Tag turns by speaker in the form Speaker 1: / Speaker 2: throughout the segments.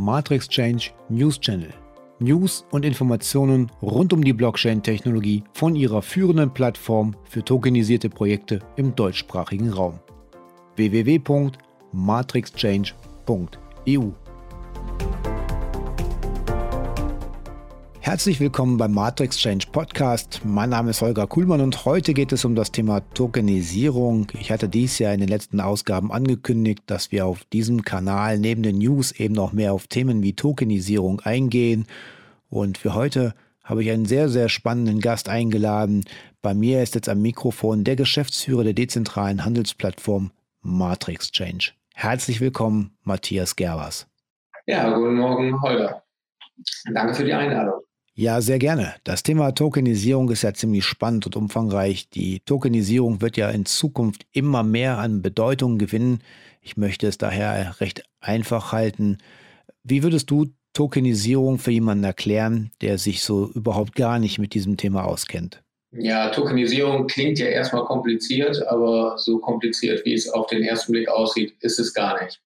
Speaker 1: Matrix Change News Channel. News und Informationen rund um die Blockchain-Technologie von ihrer führenden Plattform für tokenisierte Projekte im deutschsprachigen Raum. www.matrixchange.eu Herzlich willkommen beim Matrix Change Podcast. Mein Name ist Holger Kuhlmann und heute geht es um das Thema Tokenisierung. Ich hatte dies ja in den letzten Ausgaben angekündigt, dass wir auf diesem Kanal neben den News eben noch mehr auf Themen wie Tokenisierung eingehen. Und für heute habe ich einen sehr, sehr spannenden Gast eingeladen. Bei mir ist jetzt am Mikrofon der Geschäftsführer der dezentralen Handelsplattform Matrix Change. Herzlich willkommen, Matthias Gervers.
Speaker 2: Ja, guten Morgen, Holger. Danke für die Einladung.
Speaker 1: Ja, sehr gerne. Das Thema Tokenisierung ist ja ziemlich spannend und umfangreich. Die Tokenisierung wird ja in Zukunft immer mehr an Bedeutung gewinnen. Ich möchte es daher recht einfach halten. Wie würdest du Tokenisierung für jemanden erklären, der sich so überhaupt gar nicht mit diesem Thema auskennt?
Speaker 2: Ja, Tokenisierung klingt ja erstmal kompliziert, aber so kompliziert, wie es auf den ersten Blick aussieht, ist es gar nicht.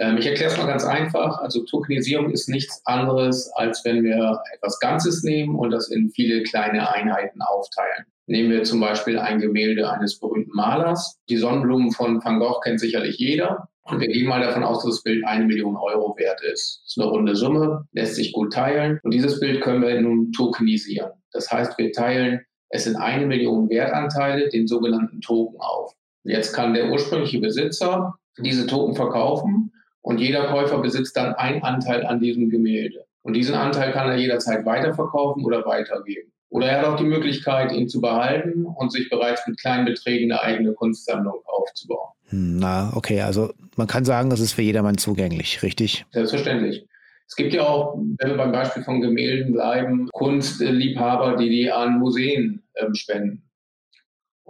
Speaker 2: Ähm, ich erkläre es mal ganz einfach. Also Tokenisierung ist nichts anderes, als wenn wir etwas Ganzes nehmen und das in viele kleine Einheiten aufteilen. Nehmen wir zum Beispiel ein Gemälde eines berühmten Malers. Die Sonnenblumen von Van Gogh kennt sicherlich jeder. Und wir gehen mal davon aus, dass das Bild eine Million Euro wert ist. Das ist eine runde Summe, lässt sich gut teilen. Und dieses Bild können wir nun tokenisieren. Das heißt, wir teilen es in eine Million Wertanteile, den sogenannten Token auf. Jetzt kann der ursprüngliche Besitzer diese Token verkaufen und jeder Käufer besitzt dann einen Anteil an diesem Gemälde. Und diesen Anteil kann er jederzeit weiterverkaufen oder weitergeben. Oder er hat auch die Möglichkeit, ihn zu behalten und sich bereits mit kleinen Beträgen eine eigene Kunstsammlung aufzubauen.
Speaker 1: Hm, na, okay, also man kann sagen, das ist für jedermann zugänglich, richtig?
Speaker 2: Selbstverständlich. Es gibt ja auch, wenn wir beim Beispiel von Gemälden bleiben, Kunstliebhaber, die die an Museen ähm, spenden.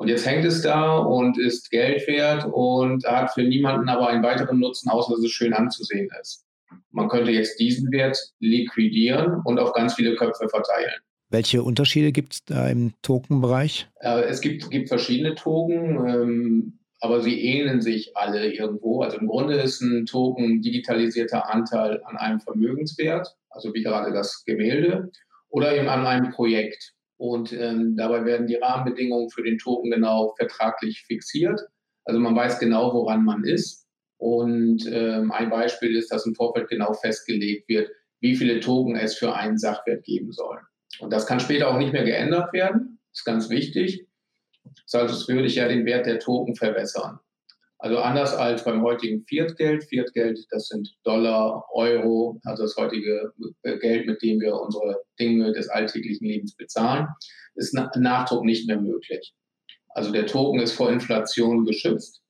Speaker 2: Und jetzt hängt es da und ist Geld wert und hat für niemanden aber einen weiteren Nutzen, außer dass es schön anzusehen ist. Man könnte jetzt diesen Wert liquidieren und auf ganz viele Köpfe verteilen.
Speaker 1: Welche Unterschiede gibt es da im Token-Bereich?
Speaker 2: Äh, es gibt, gibt verschiedene Token, ähm, aber sie ähneln sich alle irgendwo. Also im Grunde ist ein Token digitalisierter Anteil an einem Vermögenswert, also wie gerade das Gemälde, oder eben an einem Projekt. Und ähm, dabei werden die Rahmenbedingungen für den Token genau vertraglich fixiert. Also man weiß genau, woran man ist. Und ähm, ein Beispiel ist, dass im Vorfeld genau festgelegt wird, wie viele Token es für einen Sachwert geben soll. Und das kann später auch nicht mehr geändert werden. Das ist ganz wichtig. Sonst würde ich ja den Wert der Token verwässern. Also anders als beim heutigen Fiat-Geld. Fiat-Geld, das sind Dollar, Euro, also das heutige äh, Geld, mit dem wir unsere Dinge des alltäglichen Lebens bezahlen, ist Nachdruck nicht mehr möglich. Also der Token ist vor Inflation geschützt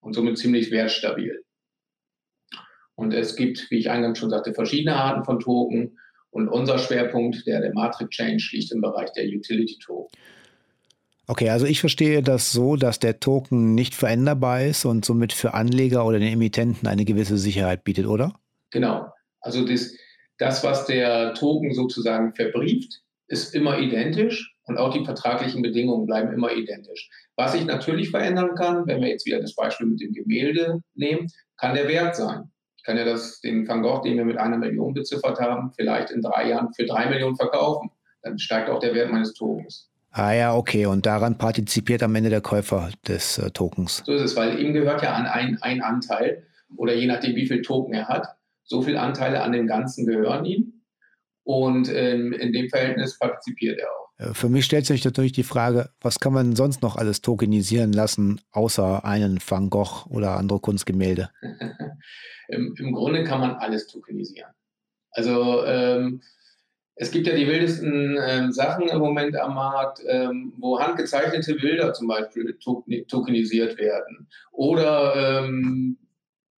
Speaker 2: und somit ziemlich wertstabil. Und es gibt, wie ich eingangs schon sagte, verschiedene Arten von Token. Und unser Schwerpunkt, der der Matrix Change, liegt im Bereich der Utility Token.
Speaker 1: Okay, also ich verstehe das so, dass der Token nicht veränderbar ist und somit für Anleger oder den Emittenten eine gewisse Sicherheit bietet, oder?
Speaker 2: Genau. Also das, das was der Token sozusagen verbrieft, ist immer identisch und auch die vertraglichen Bedingungen bleiben immer identisch. Was sich natürlich verändern kann, wenn wir jetzt wieder das Beispiel mit dem Gemälde nehmen, kann der Wert sein. Ich kann ja das, den Van Gogh, den wir mit einer Million beziffert haben, vielleicht in drei Jahren für drei Millionen verkaufen. Dann steigt auch der Wert meines Tokens.
Speaker 1: Ah ja, okay. Und daran partizipiert am Ende der Käufer des äh, Tokens.
Speaker 2: So ist es, weil ihm gehört ja an ein, ein Anteil oder je nachdem, wie viel Token er hat, so viele Anteile an dem Ganzen gehören ihm. Und ähm, in dem Verhältnis partizipiert er auch.
Speaker 1: Äh, für mich stellt sich natürlich die Frage, was kann man sonst noch alles tokenisieren lassen, außer einen Van Gogh oder andere Kunstgemälde?
Speaker 2: Im, Im, Grunde kann man alles tokenisieren. Also ähm, es gibt ja die wildesten ähm, Sachen im Moment am Markt, ähm, wo handgezeichnete Bilder zum Beispiel tokenisiert werden. Oder ähm,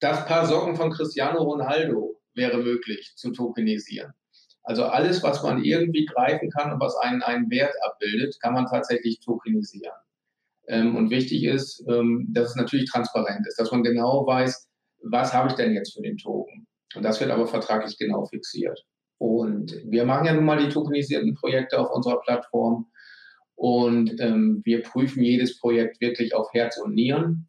Speaker 2: das Paar Socken von Cristiano Ronaldo wäre möglich zu tokenisieren. Also alles, was man irgendwie greifen kann und was einen, einen Wert abbildet, kann man tatsächlich tokenisieren. Ähm, und wichtig ist, ähm, dass es natürlich transparent ist, dass man genau weiß, was habe ich denn jetzt für den Token. Und das wird aber vertraglich genau fixiert. Und wir machen ja nun mal die tokenisierten Projekte auf unserer Plattform. Und ähm, wir prüfen jedes Projekt wirklich auf Herz und Nieren,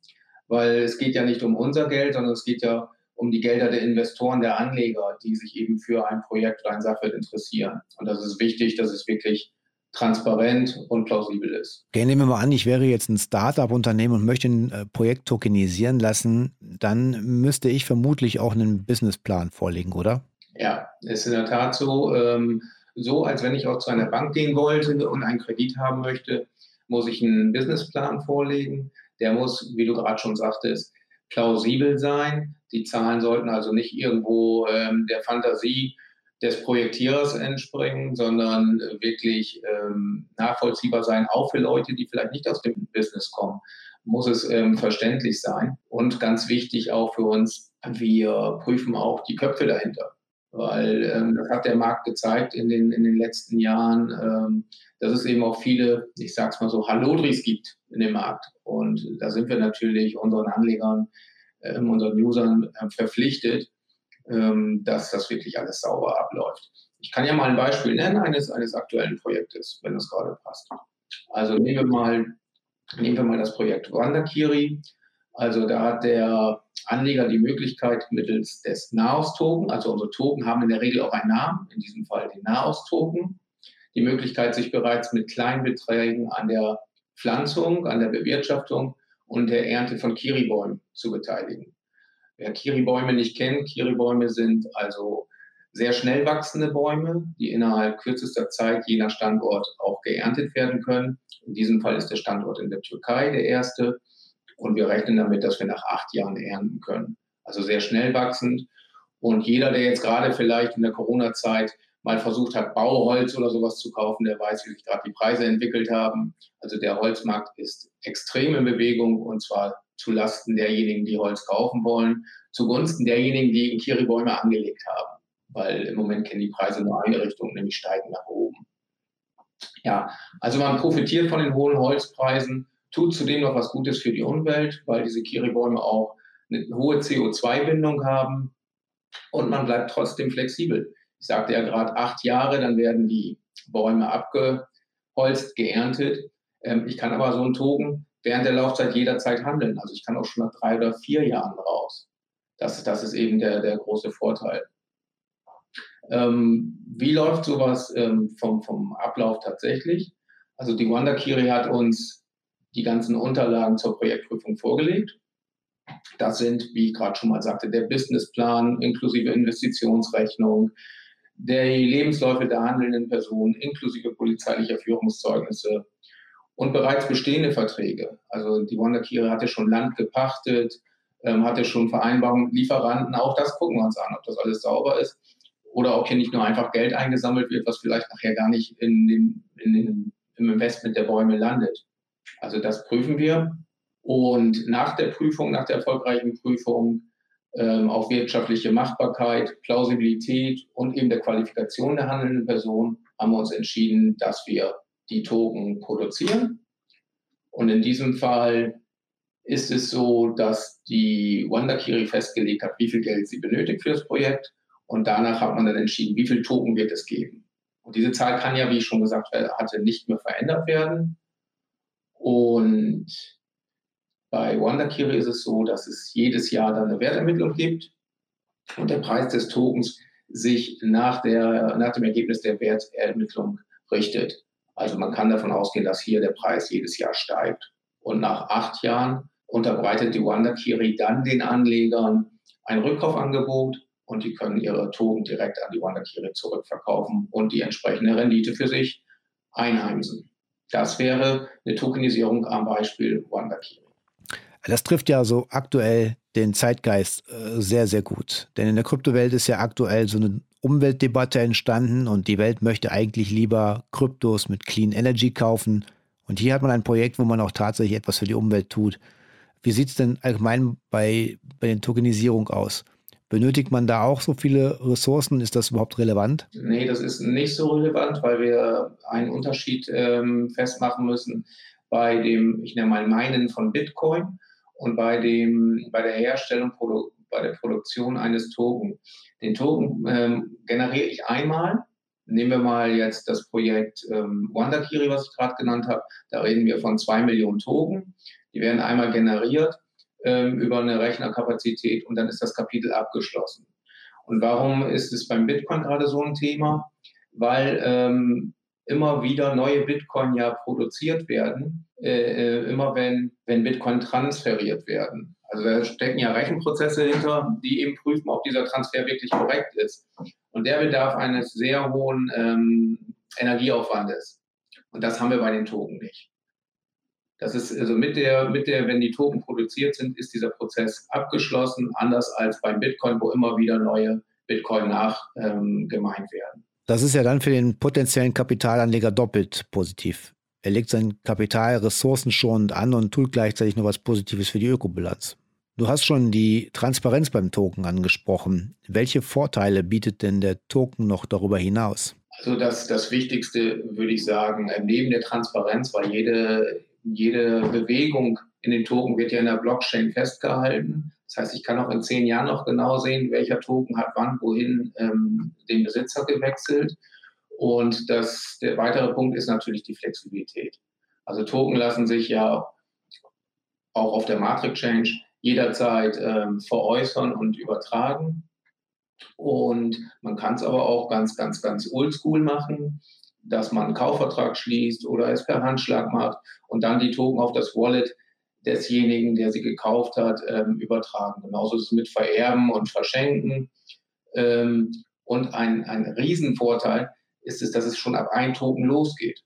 Speaker 2: weil es geht ja nicht um unser Geld, sondern es geht ja um die Gelder der Investoren, der Anleger, die sich eben für ein Projekt oder ein Sachwert interessieren. Und das ist wichtig, dass es wirklich transparent und plausibel ist.
Speaker 1: Okay, nehmen wir mal an, ich wäre jetzt ein Startup-Unternehmen und möchte ein äh, Projekt tokenisieren lassen, dann müsste ich vermutlich auch einen Businessplan vorlegen, oder?
Speaker 2: Ja, ist in der Tat so. Ähm, so, als wenn ich auch zu einer Bank gehen wollte und einen Kredit haben möchte, muss ich einen Businessplan vorlegen. Der muss, wie du gerade schon sagtest, plausibel sein. Die Zahlen sollten also nicht irgendwo ähm, der Fantasie des Projektierers entspringen, sondern wirklich ähm, nachvollziehbar sein, auch für Leute, die vielleicht nicht aus dem Business kommen, muss es ähm, verständlich sein. Und ganz wichtig auch für uns, wir prüfen auch die Köpfe dahinter. Weil ähm, das hat der Markt gezeigt in den, in den letzten Jahren, ähm, dass es eben auch viele, ich sag's mal so, Hallodris gibt in dem Markt. Und da sind wir natürlich unseren Anlegern, ähm, unseren Usern äh, verpflichtet, ähm, dass das wirklich alles sauber abläuft. Ich kann ja mal ein Beispiel nennen eines, eines aktuellen Projektes, wenn es gerade passt. Also nehmen wir mal, nehmen wir mal das Projekt Wandakiri. Also da hat der Anleger die Möglichkeit mittels des Naos-Token, also unsere Token haben in der Regel auch einen Namen, in diesem Fall den Naos-Token, die Möglichkeit, sich bereits mit kleinen Beträgen an der Pflanzung, an der Bewirtschaftung und der Ernte von Kiribäumen zu beteiligen. Wer Kiribäume nicht kennt, Kiribäume sind also sehr schnell wachsende Bäume, die innerhalb kürzester Zeit je nach Standort auch geerntet werden können. In diesem Fall ist der Standort in der Türkei der erste. Und wir rechnen damit, dass wir nach acht Jahren ernten können. Also sehr schnell wachsend. Und jeder, der jetzt gerade vielleicht in der Corona-Zeit mal versucht hat, Bauholz oder sowas zu kaufen, der weiß, wie sich gerade die Preise entwickelt haben. Also der Holzmarkt ist extrem in Bewegung und zwar zu Lasten derjenigen, die Holz kaufen wollen, zugunsten derjenigen, die in Kiribäume angelegt haben. Weil im Moment kennen die Preise nur eine Richtung, nämlich steigen nach oben. Ja, also man profitiert von den hohen Holzpreisen, tut zudem noch was Gutes für die Umwelt, weil diese Kiribäume auch eine hohe CO2-Bindung haben und man bleibt trotzdem flexibel. Ich sagte ja gerade acht Jahre, dann werden die Bäume abgeholzt, geerntet. Ähm, ich kann aber so einen Token während der Laufzeit jederzeit handeln. Also ich kann auch schon nach drei oder vier Jahren raus. Das, das ist eben der, der große Vorteil. Ähm, wie läuft sowas ähm, vom, vom Ablauf tatsächlich? Also die Wanda Kiri hat uns die ganzen Unterlagen zur Projektprüfung vorgelegt. Das sind, wie ich gerade schon mal sagte, der Businessplan inklusive Investitionsrechnung, der Lebensläufe der handelnden Personen inklusive polizeilicher Führungszeugnisse, und bereits bestehende Verträge. Also die Wonderkiere hatte schon Land gepachtet, ähm, hatte schon Vereinbarungen mit Lieferanten. Auch das gucken wir uns an, ob das alles sauber ist oder ob hier nicht nur einfach Geld eingesammelt wird, was vielleicht nachher gar nicht in den, in den, im Investment der Bäume landet. Also das prüfen wir. Und nach der Prüfung, nach der erfolgreichen Prüfung ähm, auf wirtschaftliche Machbarkeit, Plausibilität und eben der Qualifikation der handelnden Person haben wir uns entschieden, dass wir die Token produzieren. Und in diesem Fall ist es so, dass die Wandakiri festgelegt hat, wie viel Geld sie benötigt für das Projekt. Und danach hat man dann entschieden, wie viel Token wird es geben. Und diese Zahl kann ja, wie ich schon gesagt hatte, nicht mehr verändert werden. Und bei Wandakiri ist es so, dass es jedes Jahr dann eine Wertermittlung gibt und der Preis des Tokens sich nach, der, nach dem Ergebnis der Wertermittlung richtet. Also man kann davon ausgehen, dass hier der Preis jedes Jahr steigt. Und nach acht Jahren unterbreitet die Wanda Kiri dann den Anlegern ein Rückkaufangebot und die können ihre Token direkt an die Wanda Kiri zurückverkaufen und die entsprechende Rendite für sich einheimsen. Das wäre eine Tokenisierung am Beispiel Wanda Kiri.
Speaker 1: Das trifft ja so aktuell den Zeitgeist äh, sehr, sehr gut. Denn in der Kryptowelt ist ja aktuell so eine Umweltdebatte entstanden und die Welt möchte eigentlich lieber Kryptos mit Clean Energy kaufen. Und hier hat man ein Projekt, wo man auch tatsächlich etwas für die Umwelt tut. Wie sieht es denn allgemein bei, bei der Tokenisierung aus? Benötigt man da auch so viele Ressourcen? Ist das überhaupt relevant?
Speaker 2: Nee, das ist nicht so relevant, weil wir einen Unterschied ähm, festmachen müssen bei dem, ich nenne mal Meinen von Bitcoin und bei, dem, bei der Herstellung, bei der Produktion eines Token. Den Token ähm, generiere ich einmal. Nehmen wir mal jetzt das Projekt ähm, Wandakiri, was ich gerade genannt habe. Da reden wir von zwei Millionen Token. Die werden einmal generiert. Ähm, über eine Rechnerkapazität und dann ist das Kapitel abgeschlossen. Und warum ist es beim Bitcoin gerade so ein Thema? Weil ähm, immer wieder neue Bitcoin ja produziert werden, äh, äh, immer wenn, wenn Bitcoin transferiert werden. Also da stecken ja Rechenprozesse hinter, die eben prüfen, ob dieser Transfer wirklich korrekt ist. Und der bedarf eines sehr hohen ähm, Energieaufwandes. Und das haben wir bei den Token nicht. Das ist also mit der, mit der, wenn die Token produziert sind, ist dieser Prozess abgeschlossen, anders als beim Bitcoin, wo immer wieder neue Bitcoin nachgemeint ähm, werden.
Speaker 1: Das ist ja dann für den potenziellen Kapitalanleger doppelt positiv. Er legt sein Kapital ressourcenschonend an und tut gleichzeitig noch was Positives für die Ökobilanz. Du hast schon die Transparenz beim Token angesprochen. Welche Vorteile bietet denn der Token noch darüber hinaus?
Speaker 2: Also das, das Wichtigste würde ich sagen, neben der Transparenz, weil jede, jede Bewegung in den Token wird ja in der Blockchain festgehalten. Das heißt, ich kann auch in zehn Jahren noch genau sehen, welcher Token hat wann wohin ähm, den Besitzer gewechselt. Und das, der weitere Punkt ist natürlich die Flexibilität. Also Token lassen sich ja auch auf der Matrix Change jederzeit ähm, veräußern und übertragen. Und man kann es aber auch ganz, ganz, ganz oldschool machen, dass man einen Kaufvertrag schließt oder es per Handschlag macht und dann die Token auf das Wallet desjenigen, der sie gekauft hat, ähm, übertragen. Genauso ist es mit Vererben und Verschenken. Ähm, und ein, ein Riesenvorteil ist es, dass es schon ab ein Token losgeht.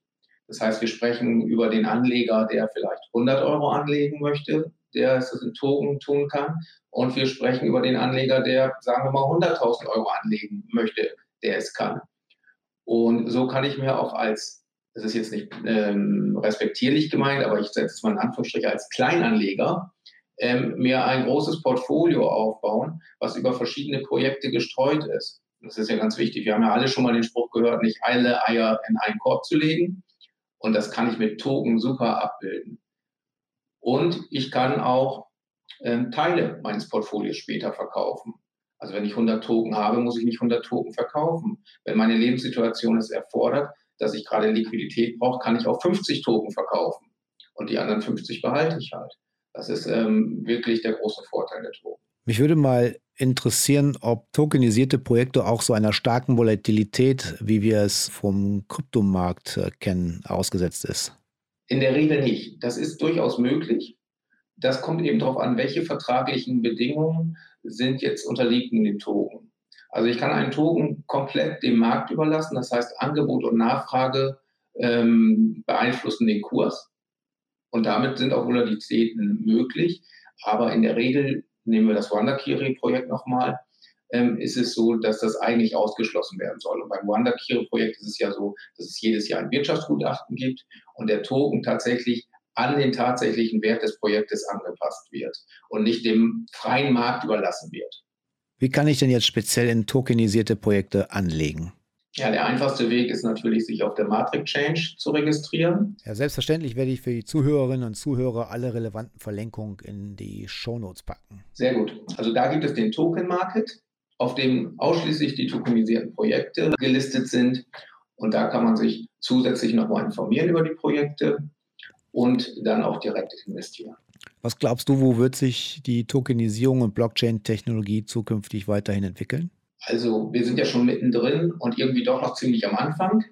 Speaker 2: Das heißt, wir sprechen über den Anleger, der vielleicht 100 Euro anlegen möchte, der es in Token tun kann. Und wir sprechen über den Anleger, der, sagen wir mal, 100.000 Euro anlegen möchte, der es kann. Und so kann ich mir auch als das ist jetzt nicht ähm, respektierlich gemeint, aber ich setze es mal in Anführungsstriche als Kleinanleger, ähm, mir ein großes Portfolio aufbauen, was über verschiedene Projekte gestreut ist. Das ist ja ganz wichtig. Wir haben ja alle schon mal den Spruch gehört, nicht alle Eier in einen Korb zu legen. Und das kann ich mit Token super abbilden. Und ich kann auch ähm, Teile meines Portfolios später verkaufen. Also wenn ich 100 Token habe, muss ich nicht 100 Token verkaufen. Wenn meine Lebenssituation es erfordert, dass ich gerade Liquidität brauche, kann ich auch 50 Token verkaufen und die anderen 50 behalte ich halt. Das ist ähm, wirklich der große Vorteil der Token.
Speaker 1: Mich würde mal interessieren, ob tokenisierte Projekte auch so einer starken Volatilität, wie wir es vom Kryptomarkt äh, kennen, ausgesetzt ist.
Speaker 2: In der Regel nicht. Das ist durchaus möglich. Das kommt eben darauf an, welche vertraglichen Bedingungen sind jetzt unterliegen dem Token. Also ich kann einen Token komplett dem Markt überlassen, das heißt Angebot und Nachfrage ähm, beeinflussen den Kurs und damit sind auch Volatilitäten möglich. Aber in der Regel, nehmen wir das Wandakiri-Projekt nochmal, ähm, ist es so, dass das eigentlich ausgeschlossen werden soll. Und beim Wandakiri-Projekt ist es ja so, dass es jedes Jahr ein Wirtschaftsgutachten gibt und der Token tatsächlich an den tatsächlichen Wert des Projektes angepasst wird und nicht dem freien Markt überlassen wird.
Speaker 1: Wie kann ich denn jetzt speziell in tokenisierte Projekte anlegen?
Speaker 2: Ja, der einfachste Weg ist natürlich, sich auf der Matrix Change zu registrieren.
Speaker 1: Ja, selbstverständlich werde ich für die Zuhörerinnen und Zuhörer alle relevanten Verlinkungen in die Shownotes packen.
Speaker 2: Sehr gut. Also da gibt es den Token Market, auf dem ausschließlich die tokenisierten Projekte gelistet sind. Und da kann man sich zusätzlich nochmal informieren über die Projekte und dann auch direkt investieren.
Speaker 1: Was glaubst du, wo wird sich die Tokenisierung und Blockchain-Technologie zukünftig weiterhin entwickeln?
Speaker 2: Also wir sind ja schon mittendrin und irgendwie doch noch ziemlich am Anfang.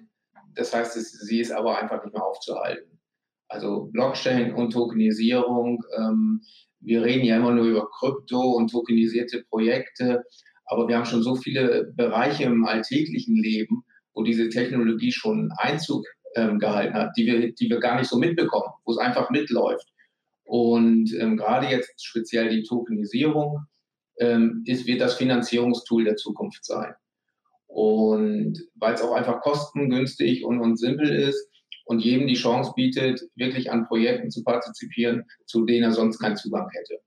Speaker 2: Das heißt, es, sie ist aber einfach nicht mehr aufzuhalten. Also Blockchain und Tokenisierung. Ähm, wir reden ja immer nur über Krypto und tokenisierte Projekte, aber wir haben schon so viele Bereiche im alltäglichen Leben, wo diese Technologie schon Einzug ähm, gehalten hat, die wir, die wir gar nicht so mitbekommen, wo es einfach mitläuft. Und ähm, gerade jetzt speziell die Tokenisierung ähm, ist, wird das Finanzierungstool der Zukunft sein. Und weil es auch einfach kostengünstig und, und simpel ist und jedem die Chance bietet, wirklich an Projekten zu partizipieren, zu denen er sonst keinen Zugang hätte.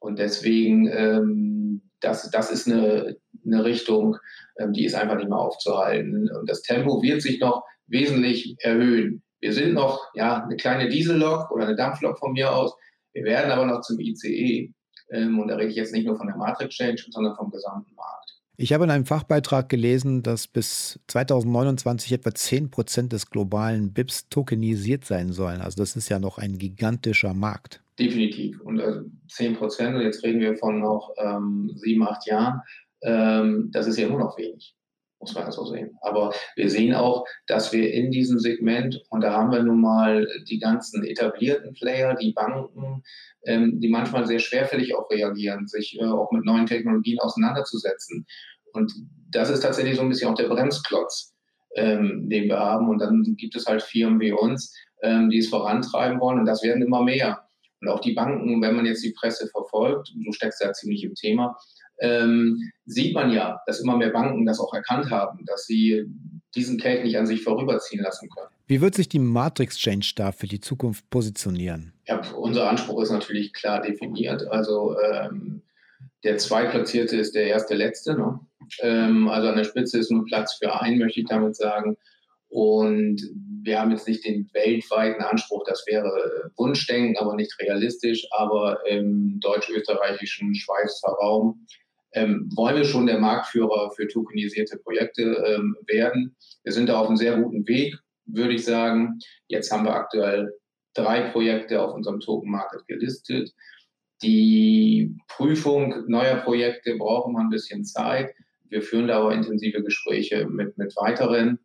Speaker 2: Und deswegen, ähm, das, das ist eine, eine Richtung, ähm, die ist einfach nicht mehr aufzuhalten. Und das Tempo wird sich noch wesentlich erhöhen. Wir sind noch ja, eine kleine Diesellok oder eine Dampflok von mir aus. Wir werden aber noch zum ICE. Ähm, und da rede ich jetzt nicht nur von der Matrix Change, sondern vom gesamten Markt.
Speaker 1: Ich habe in einem Fachbeitrag gelesen, dass bis 2029 etwa 10 Prozent des globalen BIPs tokenisiert sein sollen. Also das ist ja noch ein gigantischer Markt.
Speaker 2: Definitiv. Und also 10 Prozent, und jetzt reden wir von noch ähm, sieben, acht Jahren, ähm, das ist ja immer noch wenig, muss man ja so sehen. Aber wir sehen auch, dass wir in diesem Segment, und da haben wir nun mal die ganzen etablierten Player, die Banken, ähm, die manchmal sehr schwerfällig auch reagieren, sich äh, auch mit neuen Technologien auseinanderzusetzen. Und das ist tatsächlich so ein bisschen auch der Bremsklotz, ähm, den wir haben. Und dann gibt es halt Firmen wie uns, ähm, die es vorantreiben wollen. Und das werden immer mehr. Und auch die Banken, wenn man jetzt die Presse verfolgt, du steckst ja ziemlich im Thema, ähm, sieht man ja, dass immer mehr Banken das auch erkannt haben, dass sie diesen Cake nicht an sich vorüberziehen lassen können.
Speaker 1: Wie wird sich die Matrix Change da für die Zukunft positionieren?
Speaker 2: Ja, unser Anspruch ist natürlich klar definiert. Also ähm, der Zweitplatzierte ist der erste Letzte. Ne? Ähm, also an der Spitze ist nur Platz für einen, möchte ich damit sagen. Und wir haben jetzt nicht den weltweiten Anspruch, das wäre Wunschdenken, aber nicht realistisch. Aber im deutsch-österreichischen Schweizer Raum ähm, wollen wir schon der Marktführer für tokenisierte Projekte ähm, werden. Wir sind da auf einem sehr guten Weg, würde ich sagen. Jetzt haben wir aktuell drei Projekte auf unserem Token Market gelistet. Die Prüfung neuer Projekte braucht immer ein bisschen Zeit. Wir führen da aber intensive Gespräche mit, mit weiteren.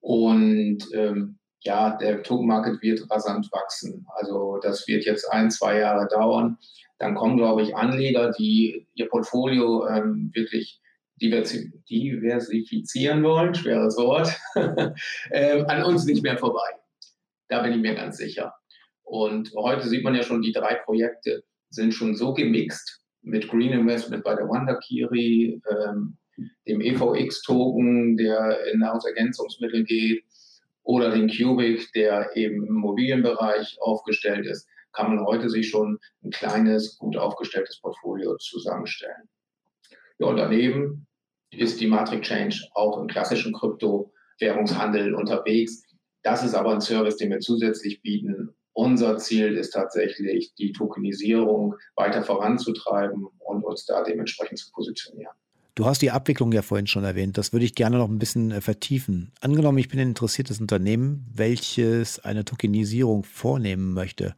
Speaker 2: Und ähm, ja, der Token-Market wird rasant wachsen. Also das wird jetzt ein, zwei Jahre dauern. Dann kommen, glaube ich, Anleger, die ihr Portfolio ähm, wirklich diversifizieren wollen, schweres Wort, ähm, an uns nicht mehr vorbei. Da bin ich mir ganz sicher. Und heute sieht man ja schon, die drei Projekte sind schon so gemixt mit Green Investment bei der Wandakiri, ähm, dem EVX-Token, der in Nahrungsergänzungsmittel geht, oder den Cubic, der eben im Immobilienbereich aufgestellt ist, kann man heute sich schon ein kleines, gut aufgestelltes Portfolio zusammenstellen. Ja, und daneben ist die Matrix Change auch im klassischen Kryptowährungshandel unterwegs. Das ist aber ein Service, den wir zusätzlich bieten. Unser Ziel ist tatsächlich, die Tokenisierung weiter voranzutreiben und uns da dementsprechend zu positionieren.
Speaker 1: Du hast die Abwicklung ja vorhin schon erwähnt. Das würde ich gerne noch ein bisschen äh, vertiefen. Angenommen, ich bin ein interessiertes Unternehmen, welches eine Tokenisierung vornehmen möchte.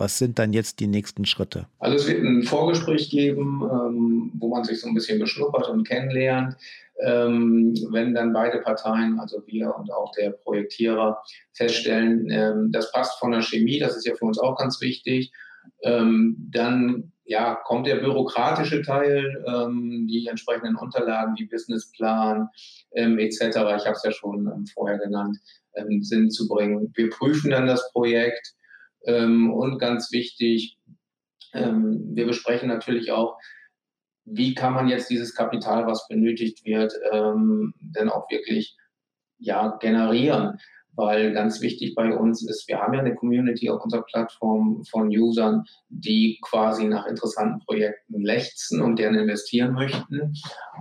Speaker 1: Was sind dann jetzt die nächsten Schritte?
Speaker 2: Also es wird ein Vorgespräch geben, ähm, wo man sich so ein bisschen beschnuppert und kennenlernt. Ähm, wenn dann beide Parteien, also wir und auch der Projektierer, feststellen, ähm, das passt von der Chemie, das ist ja für uns auch ganz wichtig, dann ja, kommt der bürokratische Teil, die entsprechenden Unterlagen wie Businessplan etc., ich habe es ja schon vorher genannt, Sinn zu bringen. Wir prüfen dann das Projekt ähm, und ganz wichtig, ähm, wir besprechen natürlich auch, wie kann man jetzt dieses Kapital, was benötigt wird, denn auch wirklich ja, generieren weil ganz wichtig bei uns ist, wir haben ja eine Community auf unserer Plattform von Usern, die quasi nach interessanten Projekten lechzen und gerne investieren möchten.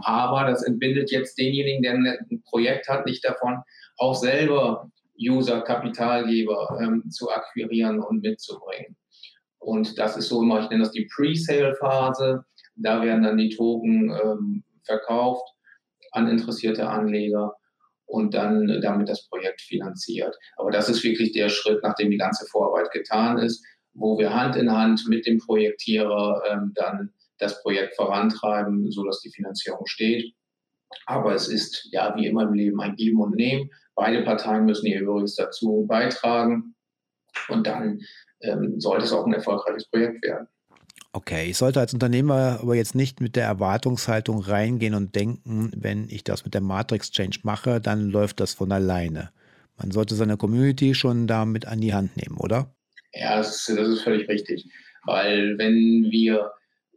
Speaker 2: Aber das entbindet jetzt denjenigen, der ein Projekt hat, nicht davon, auch selber User, Kapitalgeber ähm, zu akquirieren und mitzubringen. Und das ist so immer, ich nenne das die Pre-Sale-Phase. Da werden dann die Token ähm, verkauft an interessierte Anleger und dann damit das Projekt finanziert. Aber das ist wirklich der Schritt, nachdem die ganze Vorarbeit getan ist, wo wir Hand in Hand mit dem Projektierer ähm, dann das Projekt vorantreiben, sodass die Finanzierung steht. Aber es ist ja wie immer im Leben ein Geben und Nehmen. Beide Parteien müssen ihr übrigens dazu beitragen und dann ähm, sollte es auch ein erfolgreiches Projekt werden.
Speaker 1: Okay, ich sollte als Unternehmer aber jetzt nicht mit der Erwartungshaltung reingehen und denken, wenn ich das mit der Matrix Change mache, dann läuft das von alleine. Man sollte seine Community schon damit an die Hand nehmen, oder?
Speaker 2: Ja, das ist, das ist völlig richtig. Weil wenn wir,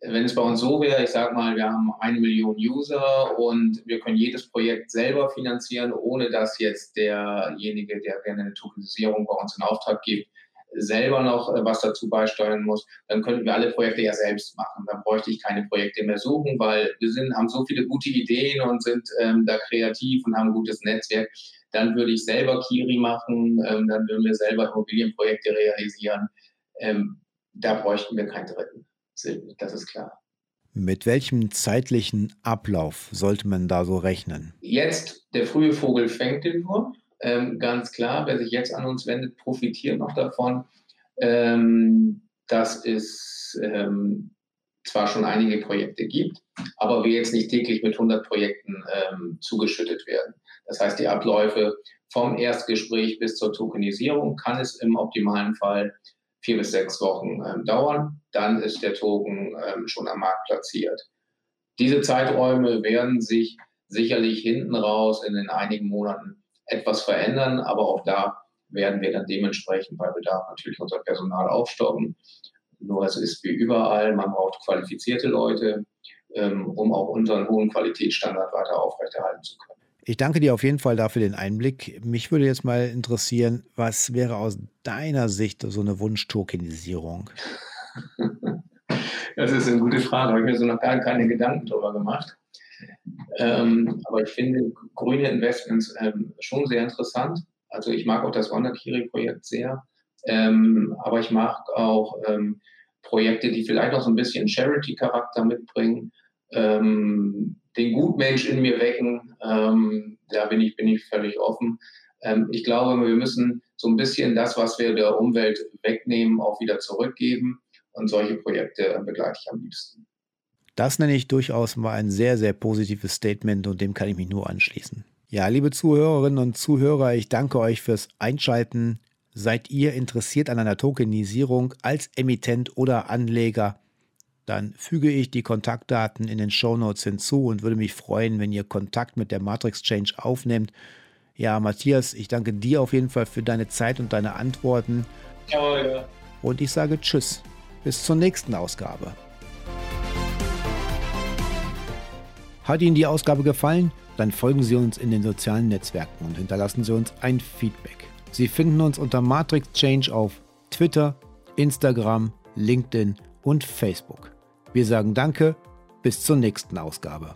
Speaker 2: wenn es bei uns so wäre, ich sage mal, wir haben eine Million User und wir können jedes Projekt selber finanzieren, ohne dass jetzt derjenige, der gerne eine Tokenisierung bei uns in Auftrag gibt, selber noch äh, was dazu beisteuern muss, dann könnten wir alle Projekte ja selbst machen. Dann bräuchte ich keine Projekte mehr suchen, weil wir sind, haben so viele gute Ideen und sind ähm, da kreativ und haben ein gutes Netzwerk. Dann würde ich selber Kiri machen, ähm, dann würden wir selber Immobilienprojekte realisieren. Ähm, da bräuchten wir keinen dritten. Das ist klar.
Speaker 1: Mit welchem zeitlichen Ablauf sollte man da so rechnen?
Speaker 2: Jetzt, der frühe Vogel fängt den Wurm ähm, ganz klar, wer sich jetzt an uns wendet, profitiert noch davon. Ähm, dass es ähm, zwar schon einige Projekte gibt, aber wir jetzt nicht täglich mit 100 Projekten ähm, zugeschüttet werden. Das heißt, die Abläufe vom Erstgespräch bis zur Tokenisierung kann es im optimalen Fall vier bis sechs Wochen ähm, dauern. Dann ist der Token ähm, schon am Markt platziert. Diese Zeiträume werden sich sicherlich hinten raus in den einigen Monaten etwas verändern, aber auch da werden wir dann dementsprechend bei Bedarf natürlich unser Personal aufstocken. Nur es ist wie überall, man braucht qualifizierte Leute, ähm, um auch unseren hohen Qualitätsstandard weiter aufrechterhalten zu können.
Speaker 1: Ich danke dir auf jeden Fall dafür den Einblick. Mich würde jetzt mal interessieren, was wäre aus deiner Sicht so eine Wunschtokenisierung?
Speaker 2: Das ist eine gute Frage. Da habe ich mir so noch gar keine Gedanken darüber gemacht. Ähm, aber ich finde grüne Investments ähm, schon sehr interessant. Also ich mag auch das Wonderkiri-Projekt sehr. Ähm, aber ich mag auch ähm, Projekte, die vielleicht noch so ein bisschen Charity-Charakter mitbringen, ähm, den Gutmensch in mir wecken. Ähm, da bin ich, bin ich völlig offen. Ähm, ich glaube, wir müssen so ein bisschen das, was wir der Umwelt wegnehmen, auch wieder zurückgeben. Und solche Projekte begleite ich am liebsten.
Speaker 1: Das nenne ich durchaus mal ein sehr, sehr positives Statement und dem kann ich mich nur anschließen. Ja, liebe Zuhörerinnen und Zuhörer, ich danke euch fürs Einschalten. Seid ihr interessiert an einer Tokenisierung als Emittent oder Anleger? Dann füge ich die Kontaktdaten in den Show Notes hinzu und würde mich freuen, wenn ihr Kontakt mit der Matrix Change aufnehmt. Ja, Matthias, ich danke dir auf jeden Fall für deine Zeit und deine Antworten.
Speaker 2: Ja, ja.
Speaker 1: Und ich sage Tschüss. Bis zur nächsten Ausgabe. Hat Ihnen die Ausgabe gefallen? Dann folgen Sie uns in den sozialen Netzwerken und hinterlassen Sie uns ein Feedback. Sie finden uns unter Matrix Change auf Twitter, Instagram, LinkedIn und Facebook. Wir sagen Danke, bis zur nächsten Ausgabe.